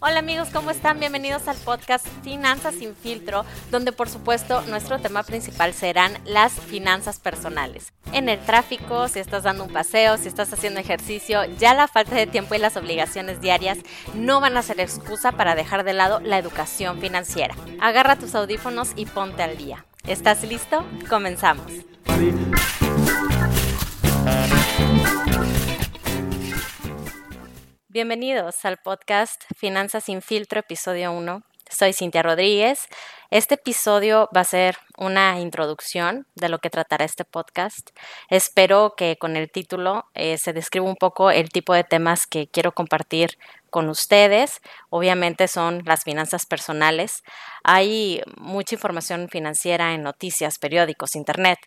Hola amigos, ¿cómo están? Bienvenidos al podcast Finanzas sin filtro, donde por supuesto nuestro tema principal serán las finanzas personales. En el tráfico, si estás dando un paseo, si estás haciendo ejercicio, ya la falta de tiempo y las obligaciones diarias no van a ser excusa para dejar de lado la educación financiera. Agarra tus audífonos y ponte al día. ¿Estás listo? Comenzamos. Bienvenidos al podcast Finanzas sin filtro, episodio 1. Soy Cintia Rodríguez. Este episodio va a ser una introducción de lo que tratará este podcast. Espero que con el título eh, se describa un poco el tipo de temas que quiero compartir con ustedes. Obviamente son las finanzas personales. Hay mucha información financiera en noticias, periódicos, internet,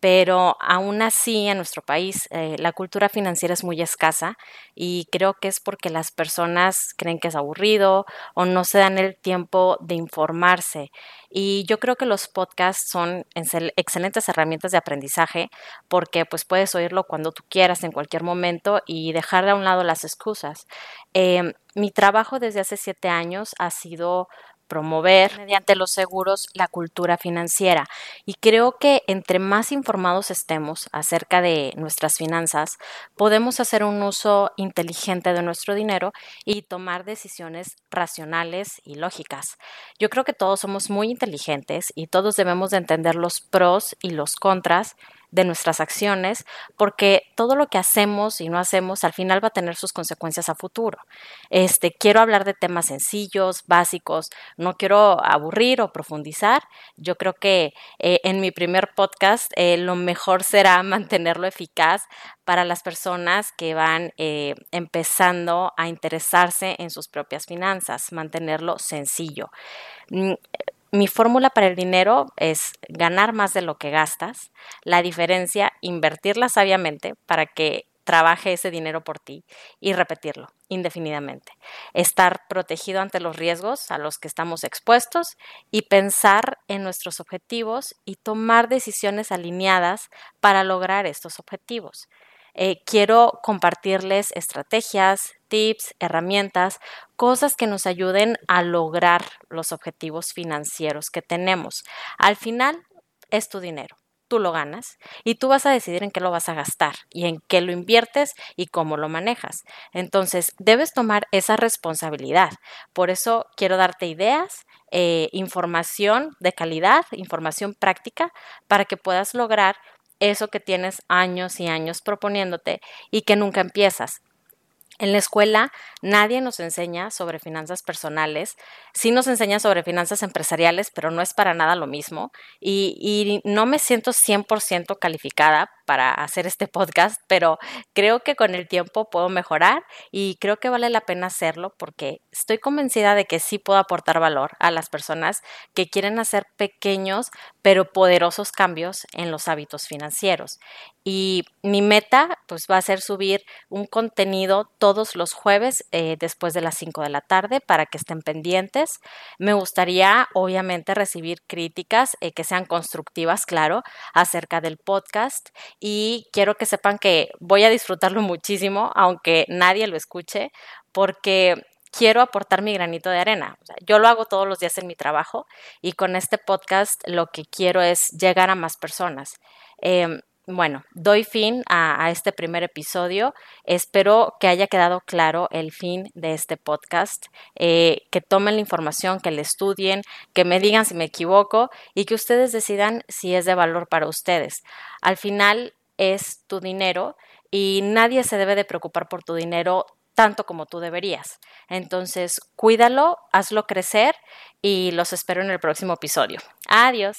pero aún así en nuestro país eh, la cultura financiera es muy escasa y creo que es porque las personas creen que es aburrido o no se dan el tiempo de informarse. Y yo creo que los podcasts son excelentes herramientas de aprendizaje porque pues puedes oírlo cuando tú quieras, en cualquier momento y dejar a un lado las excusas. Em, mi trabajo desde hace siete años ha sido promover mediante los seguros la cultura financiera. Y creo que entre más informados estemos acerca de nuestras finanzas, podemos hacer un uso inteligente de nuestro dinero y tomar decisiones racionales y lógicas. Yo creo que todos somos muy inteligentes y todos debemos de entender los pros y los contras de nuestras acciones, porque todo lo que hacemos y no hacemos al final va a tener sus consecuencias a futuro. Este, quiero hablar de temas sencillos, básicos, no quiero aburrir o profundizar. Yo creo que eh, en mi primer podcast eh, lo mejor será mantenerlo eficaz para las personas que van eh, empezando a interesarse en sus propias finanzas, mantenerlo sencillo. Mi fórmula para el dinero es ganar más de lo que gastas, la diferencia, invertirla sabiamente para que trabaje ese dinero por ti y repetirlo indefinidamente. Estar protegido ante los riesgos a los que estamos expuestos y pensar en nuestros objetivos y tomar decisiones alineadas para lograr estos objetivos. Eh, quiero compartirles estrategias, tips, herramientas, cosas que nos ayuden a lograr los objetivos financieros que tenemos. Al final es tu dinero. Tú lo ganas y tú vas a decidir en qué lo vas a gastar y en qué lo inviertes y cómo lo manejas. Entonces, debes tomar esa responsabilidad. Por eso quiero darte ideas, eh, información de calidad, información práctica para que puedas lograr eso que tienes años y años proponiéndote y que nunca empiezas. En la escuela nadie nos enseña sobre finanzas personales, sí nos enseña sobre finanzas empresariales, pero no es para nada lo mismo y, y no me siento 100% calificada para hacer este podcast, pero creo que con el tiempo puedo mejorar y creo que vale la pena hacerlo porque estoy convencida de que sí puedo aportar valor a las personas que quieren hacer pequeños pero poderosos cambios en los hábitos financieros. Y mi meta pues va a ser subir un contenido todos los jueves eh, después de las 5 de la tarde para que estén pendientes. Me gustaría obviamente recibir críticas eh, que sean constructivas, claro, acerca del podcast y quiero que sepan que voy a disfrutarlo muchísimo, aunque nadie lo escuche, porque quiero aportar mi granito de arena. yo lo hago todos los días en mi trabajo y con este podcast lo que quiero es llegar a más personas. Em, bueno, doy fin a, este primer episodio. Espero que haya quedado claro el fin de este podcast, eh, que tomen la información, que la estudien, que me digan si me equivoco y que ustedes decidan si es de valor para ustedes. Al final es tu dinero y nadie se debe de preocupar por tu dinero tanto como tú deberías. Entonces, cuídalo, hazlo crecer y los espero en el próximo episodio. Adiós.